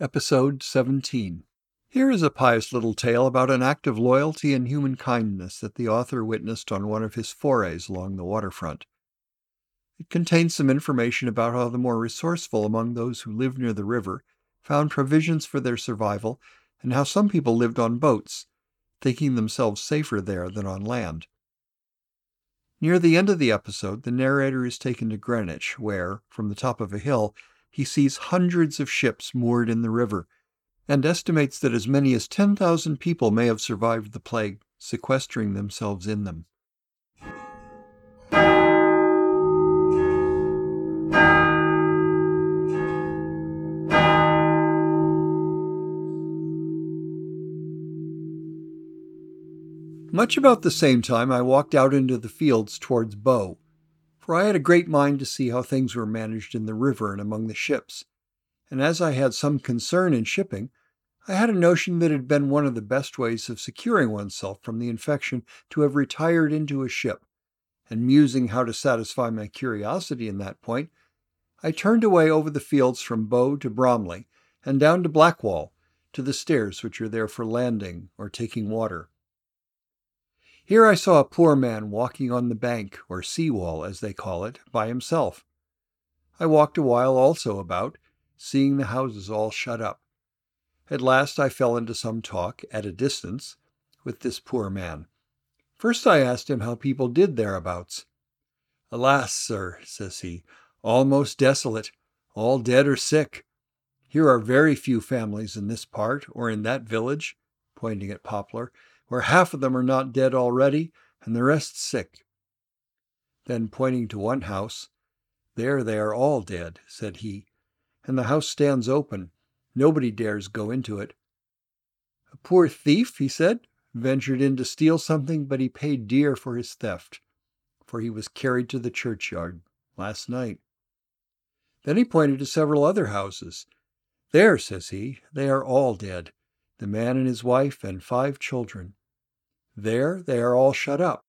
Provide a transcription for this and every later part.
Episode 17 Here is a pious little tale about an act of loyalty and human kindness that the author witnessed on one of his forays along the waterfront. It contains some information about how the more resourceful among those who lived near the river found provisions for their survival, and how some people lived on boats, thinking themselves safer there than on land. Near the end of the episode, the narrator is taken to Greenwich, where, from the top of a hill, he sees hundreds of ships moored in the river and estimates that as many as 10,000 people may have survived the plague, sequestering themselves in them. Much about the same time, I walked out into the fields towards Bow, for I had a great mind to see how things were managed in the river and among the ships. And as I had some concern in shipping, I had a notion that it had been one of the best ways of securing oneself from the infection to have retired into a ship. And musing how to satisfy my curiosity in that point, I turned away over the fields from Bow to Bromley, and down to Blackwall, to the stairs which are there for landing or taking water. Here I saw a poor man walking on the bank, or sea wall as they call it, by himself. I walked a while also about, seeing the houses all shut up. At last I fell into some talk, at a distance, with this poor man. First I asked him how people did thereabouts. Alas, sir, says he, almost desolate, all dead or sick. Here are very few families in this part or in that village, pointing at Poplar, where half of them are not dead already and the rest sick. Then, pointing to one house, There they are all dead, said he, and the house stands open. Nobody dares go into it. A poor thief, he said, ventured in to steal something, but he paid dear for his theft, for he was carried to the churchyard last night. Then he pointed to several other houses. There, says he, they are all dead, the man and his wife and five children. There they are all shut up.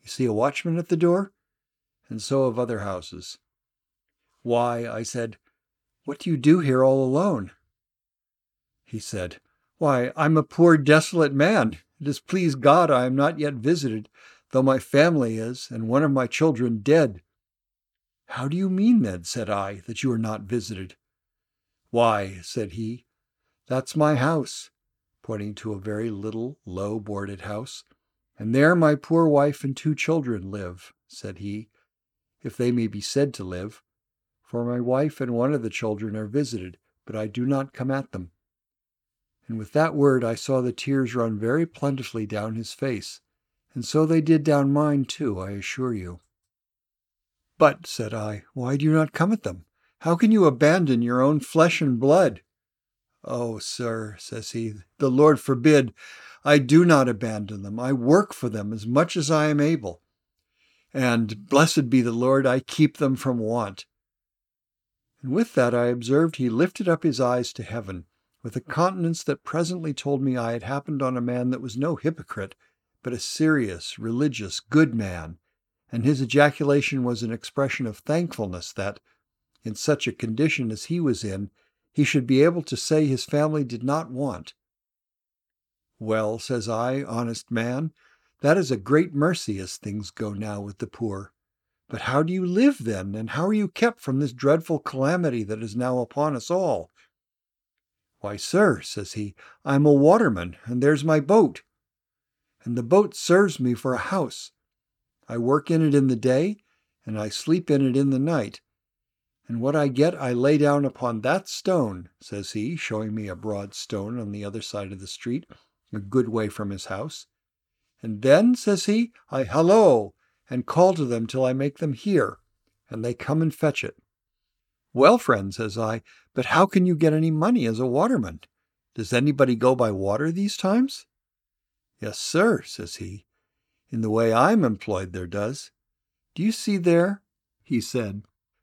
You see a watchman at the door? And so of other houses. Why, I said, what do you do here all alone? He said, Why, I'm a poor desolate man. It has pleased God I am not yet visited, though my family is, and one of my children dead. How do you mean, then, said I, that you are not visited? Why, said he, that's my house pointing to a very little, low boarded house. And there my poor wife and two children live, said he, if they may be said to live. For my wife and one of the children are visited, but I do not come at them. And with that word I saw the tears run very plentifully down his face, and so they did down mine too, I assure you. But, said I, why do you not come at them? How can you abandon your own flesh and blood? Oh, sir, says he, the Lord forbid. I do not abandon them. I work for them as much as I am able. And blessed be the Lord, I keep them from want. And with that I observed he lifted up his eyes to heaven, with a countenance that presently told me I had happened on a man that was no hypocrite, but a serious, religious, good man, and his ejaculation was an expression of thankfulness that, in such a condition as he was in, he should be able to say his family did not want. Well, says I, honest man, that is a great mercy as things go now with the poor. But how do you live then, and how are you kept from this dreadful calamity that is now upon us all? Why, sir, says he, I am a waterman, and there's my boat. And the boat serves me for a house. I work in it in the day, and I sleep in it in the night, and what I get I lay down upon that stone, says he, showing me a broad stone on the other side of the street, a good way from his house. And then, says he, I hallo, and call to them till I make them hear, and they come and fetch it. Well, friend, says I, but how can you get any money as a waterman? Does anybody go by water these times? Yes, sir, says he. In the way I'm employed, there does. Do you see there, he said,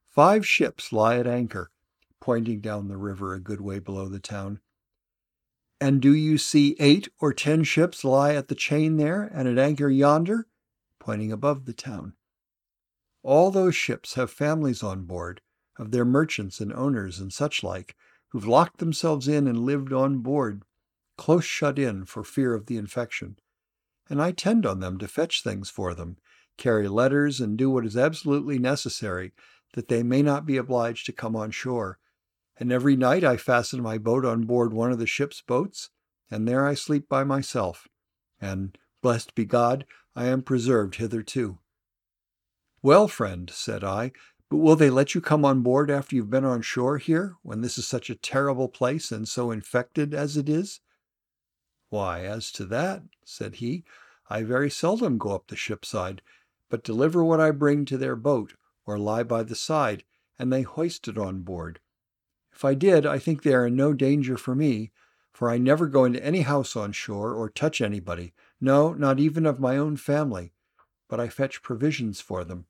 five ships lie at anchor, pointing down the river a good way below the town. And do you see eight or ten ships lie at the chain there and at anchor yonder, pointing above the town? All those ships have families on board, of their merchants and owners and such like, who've locked themselves in and lived on board, close shut in for fear of the infection. And I tend on them to fetch things for them, carry letters, and do what is absolutely necessary that they may not be obliged to come on shore. And every night I fasten my boat on board one of the ship's boats, and there I sleep by myself. And, blessed be God, I am preserved hitherto. Well, friend, said I, but will they let you come on board after you've been on shore here, when this is such a terrible place and so infected as it is? Why, as to that, said he, I very seldom go up the ship side, but deliver what I bring to their boat, or lie by the side, and they hoist it on board. If I did, I think they are in no danger for me, for I never go into any house on shore or touch anybody, no, not even of my own family, but I fetch provisions for them.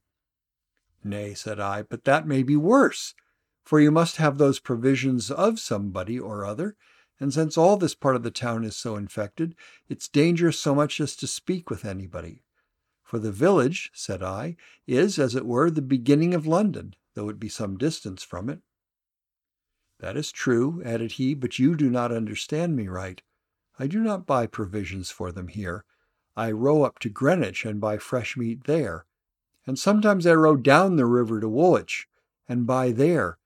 Nay, said I, but that may be worse, for you must have those provisions of somebody or other, and since all this part of the town is so infected, it's dangerous so much as to speak with anybody. For the village, said I, is, as it were, the beginning of London, though it be some distance from it. That is true, added he, but you do not understand me right. I do not buy provisions for them here. I row up to Greenwich and buy fresh meat there. And sometimes I row down the river to Woolwich and buy there.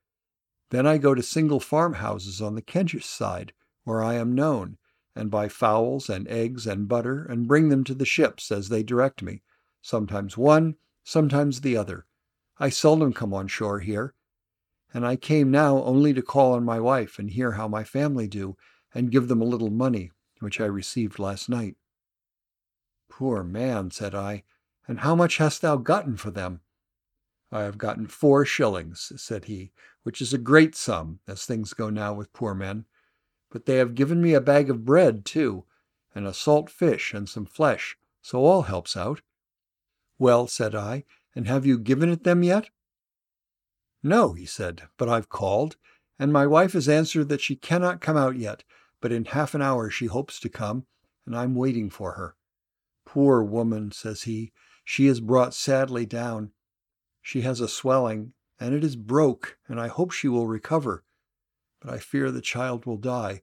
Then I go to single farmhouses on the Kentish side, where I am known, and buy fowls and eggs and butter and bring them to the ships as they direct me, sometimes one, sometimes the other. I seldom come on shore here, and I came now only to call on my wife and hear how my family do, and give them a little money, which I received last night. Poor man, said I, and how much hast thou gotten for them? I have gotten four shillings, said he, which is a great sum, as things go now with poor men. But they have given me a bag of bread, too, and a salt fish and some flesh, so all helps out. Well, said I, and have you given it them yet? No, he said, but I've called, and my wife has answered that she cannot come out yet, but in half an hour she hopes to come, and I'm waiting for her. Poor woman, says he, she is brought sadly down. She has a swelling, and it is broke, and I hope she will recover. But I fear the child will die.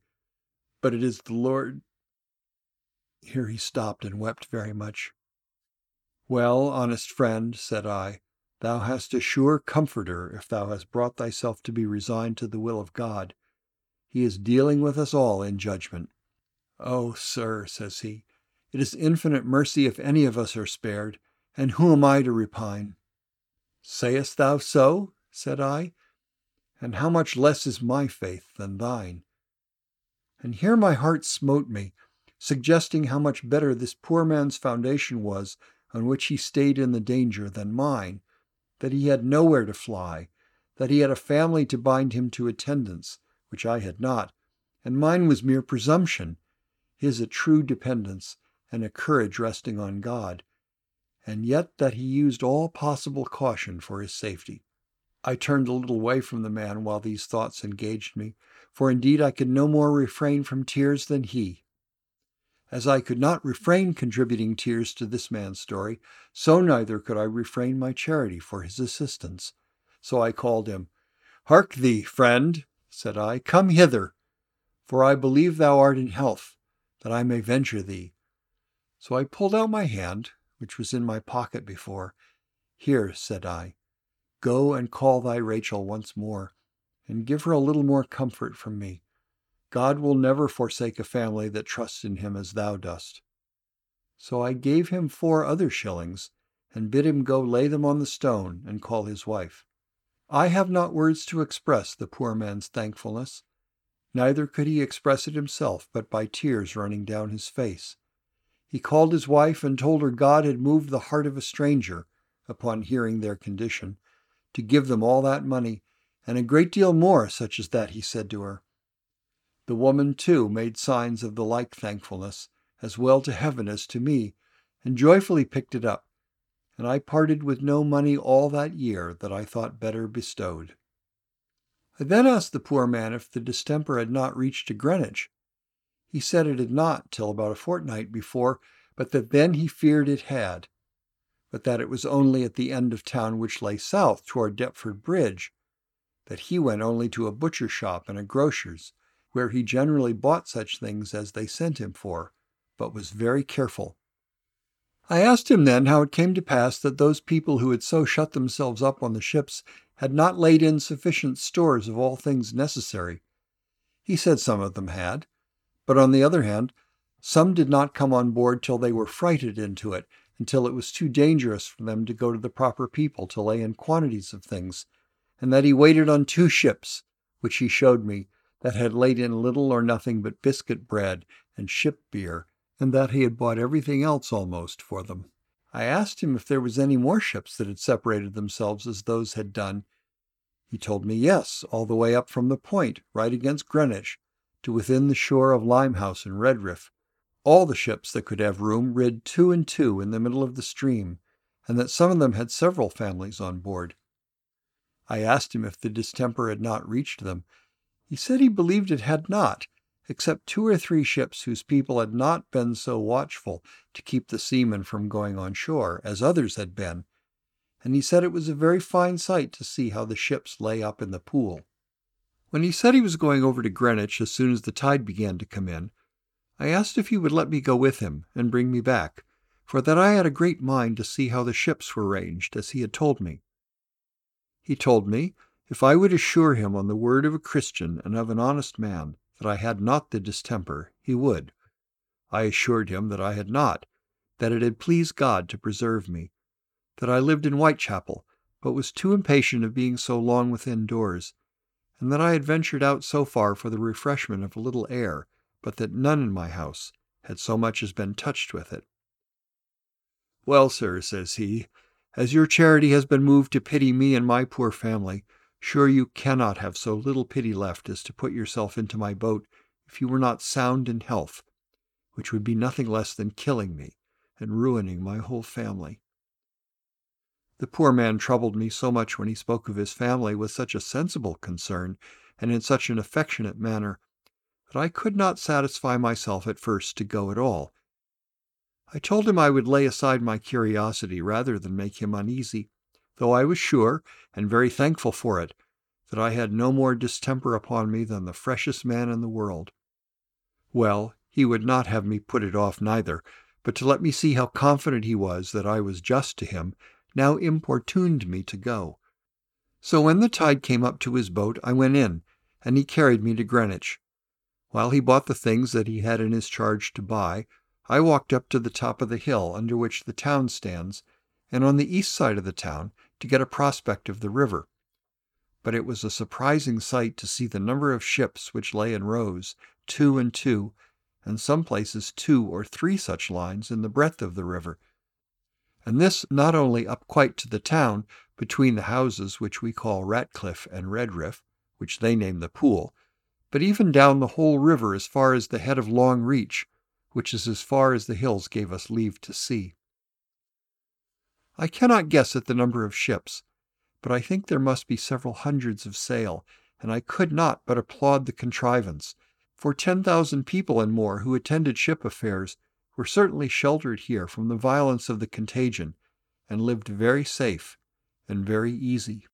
But it is the Lord. Here he stopped and wept very much. Well, honest friend, said I, Thou hast a sure comforter if thou hast brought thyself to be resigned to the will of God. He is dealing with us all in judgment. Oh, sir, says he, it is infinite mercy if any of us are spared, and who am I to repine? Sayest thou so? said I. And how much less is my faith than thine? And here my heart smote me, suggesting how much better this poor man's foundation was on which he stayed in the danger than mine, that he had nowhere to fly, that he had a family to bind him to attendance, which I had not, and mine was mere presumption, his a true dependence and a courage resting on God, and yet that he used all possible caution for his safety. I turned a little away from the man while these thoughts engaged me, for indeed I could no more refrain from tears than he. As I could not refrain contributing tears to this man's story, so neither could I refrain my charity for his assistance. So I called him. Hark thee, friend, said I, come hither, for I believe thou art in health, that I may venture thee. So I pulled out my hand, which was in my pocket before. Here, said I, go and call thy Rachel once more, and give her a little more comfort from me. God will never forsake a family that trusts in him as thou dost. So I gave him four other shillings, and bid him go lay them on the stone and call his wife. I have not words to express the poor man's thankfulness. Neither could he express it himself but by tears running down his face. He called his wife and told her God had moved the heart of a stranger, upon hearing their condition, to give them all that money and a great deal more such as that he said to her. The woman, too, made signs of the like thankfulness, as well to heaven as to me, and joyfully picked it up, and I parted with no money all that year that I thought better bestowed. I then asked the poor man if the distemper had not reached to Greenwich. He said it had not till about a fortnight before, but that then he feared it had, but that it was only at the end of town which lay south toward Deptford Bridge, that he went only to a butcher's shop and a grocer's, where he generally bought such things as they sent him for, but was very careful I asked him then how it came to pass that those people who had so shut themselves up on the ships had not laid in sufficient stores of all things necessary. He said some of them had, but on the other hand, some did not come on board till they were frighted into it, until it was too dangerous for them to go to the proper people to lay in quantities of things, and that he waited on two ships, which he showed me, that had laid in little or nothing but biscuit bread and ship beer and that he had bought everything else almost for them. I asked him if there was any more ships that had separated themselves as those had done. He told me yes, all the way up from the point, right against Greenwich, to within the shore of Limehouse and Redriff. All the ships that could have room rid two and two in the middle of the stream, and that some of them had several families on board. I asked him if the distemper had not reached them. He said he believed it had not, except two or three ships whose people had not been so watchful to keep the seamen from going on shore as others had been, and he said it was a very fine sight to see how the ships lay up in the pool. When he said he was going over to Greenwich as soon as the tide began to come in, I asked if he would let me go with him and bring me back, for that I had a great mind to see how the ships were ranged, as he had told me. He told me, if I would assure him on the word of a Christian and of an honest man, that I had not the distemper, he would. I assured him that I had not, that it had pleased God to preserve me, that I lived in Whitechapel, but was too impatient of being so long within doors, and that I had ventured out so far for the refreshment of a little air, but that none in my house had so much as been touched with it. Well, sir, says he, as your charity has been moved to pity me and my poor family, Sure you cannot have so little pity left as to put yourself into my boat if you were not sound in health, which would be nothing less than killing me and ruining my whole family. The poor man troubled me so much when he spoke of his family with such a sensible concern and in such an affectionate manner that I could not satisfy myself at first to go at all. I told him I would lay aside my curiosity rather than make him uneasy, though I was sure, and very thankful for it, that I had no more distemper upon me than the freshest man in the world. Well, he would not have me put it off neither, but to let me see how confident he was that I was just to him, now importuned me to go. So when the tide came up to his boat, I went in, and he carried me to Greenwich. While he bought the things that he had in his charge to buy, I walked up to the top of the hill under which the town stands, and on the east side of the town to get a prospect of the river. But it was a surprising sight to see the number of ships which lay in rows, two and two, and some places two or three such lines in the breadth of the river. And this not only up quite to the town, between the houses which we call Ratcliffe and Redriff, which they name the pool, but even down the whole river as far as the head of Long Reach, which is as far as the hills gave us leave to see. I cannot guess at the number of ships, but I think there must be several hundreds of sail, and I could not but applaud the contrivance, for ten thousand people and more who attended ship affairs were certainly sheltered here from the violence of the contagion, and lived very safe and very easy.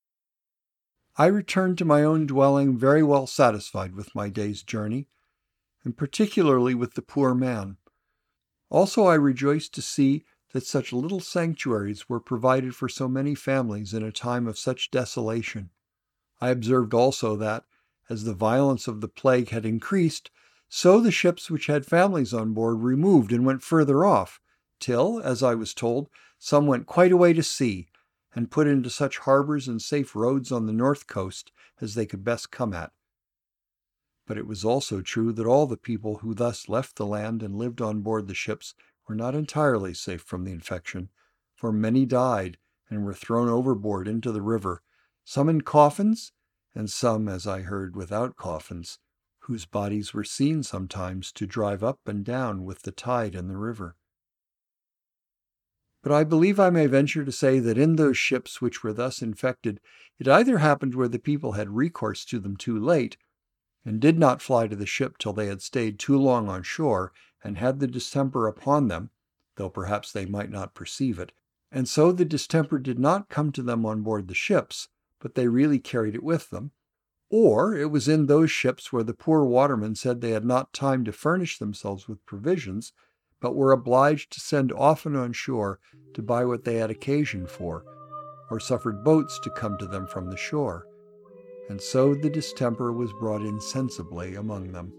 I returned to my own dwelling very well satisfied with my day's journey, and particularly with the poor man. Also I rejoiced to see that such little sanctuaries were provided for so many families in a time of such desolation. I observed also that, as the violence of the plague had increased, so the ships which had families on board removed and went further off, till, as I was told, some went quite away to sea, and put into such harbors and safe roads on the north coast as they could best come at. But it was also true that all the people who thus left the land and lived on board the ships were not entirely safe from the infection, for many died and were thrown overboard into the river, some in coffins and some, as I heard, without coffins, whose bodies were seen sometimes to drive up and down with the tide in the river. But I believe I may venture to say that in those ships which were thus infected, it either happened where the people had recourse to them too late, and did not fly to the ship till they had stayed too long on shore and had the distemper upon them, though perhaps they might not perceive it, and so the distemper did not come to them on board the ships, but they really carried it with them. Or it was in those ships where the poor watermen said they had not time to furnish themselves with provisions, but were obliged to send often on shore to buy what they had occasion for, or suffered boats to come to them from the shore. And so the distemper was brought insensibly among them.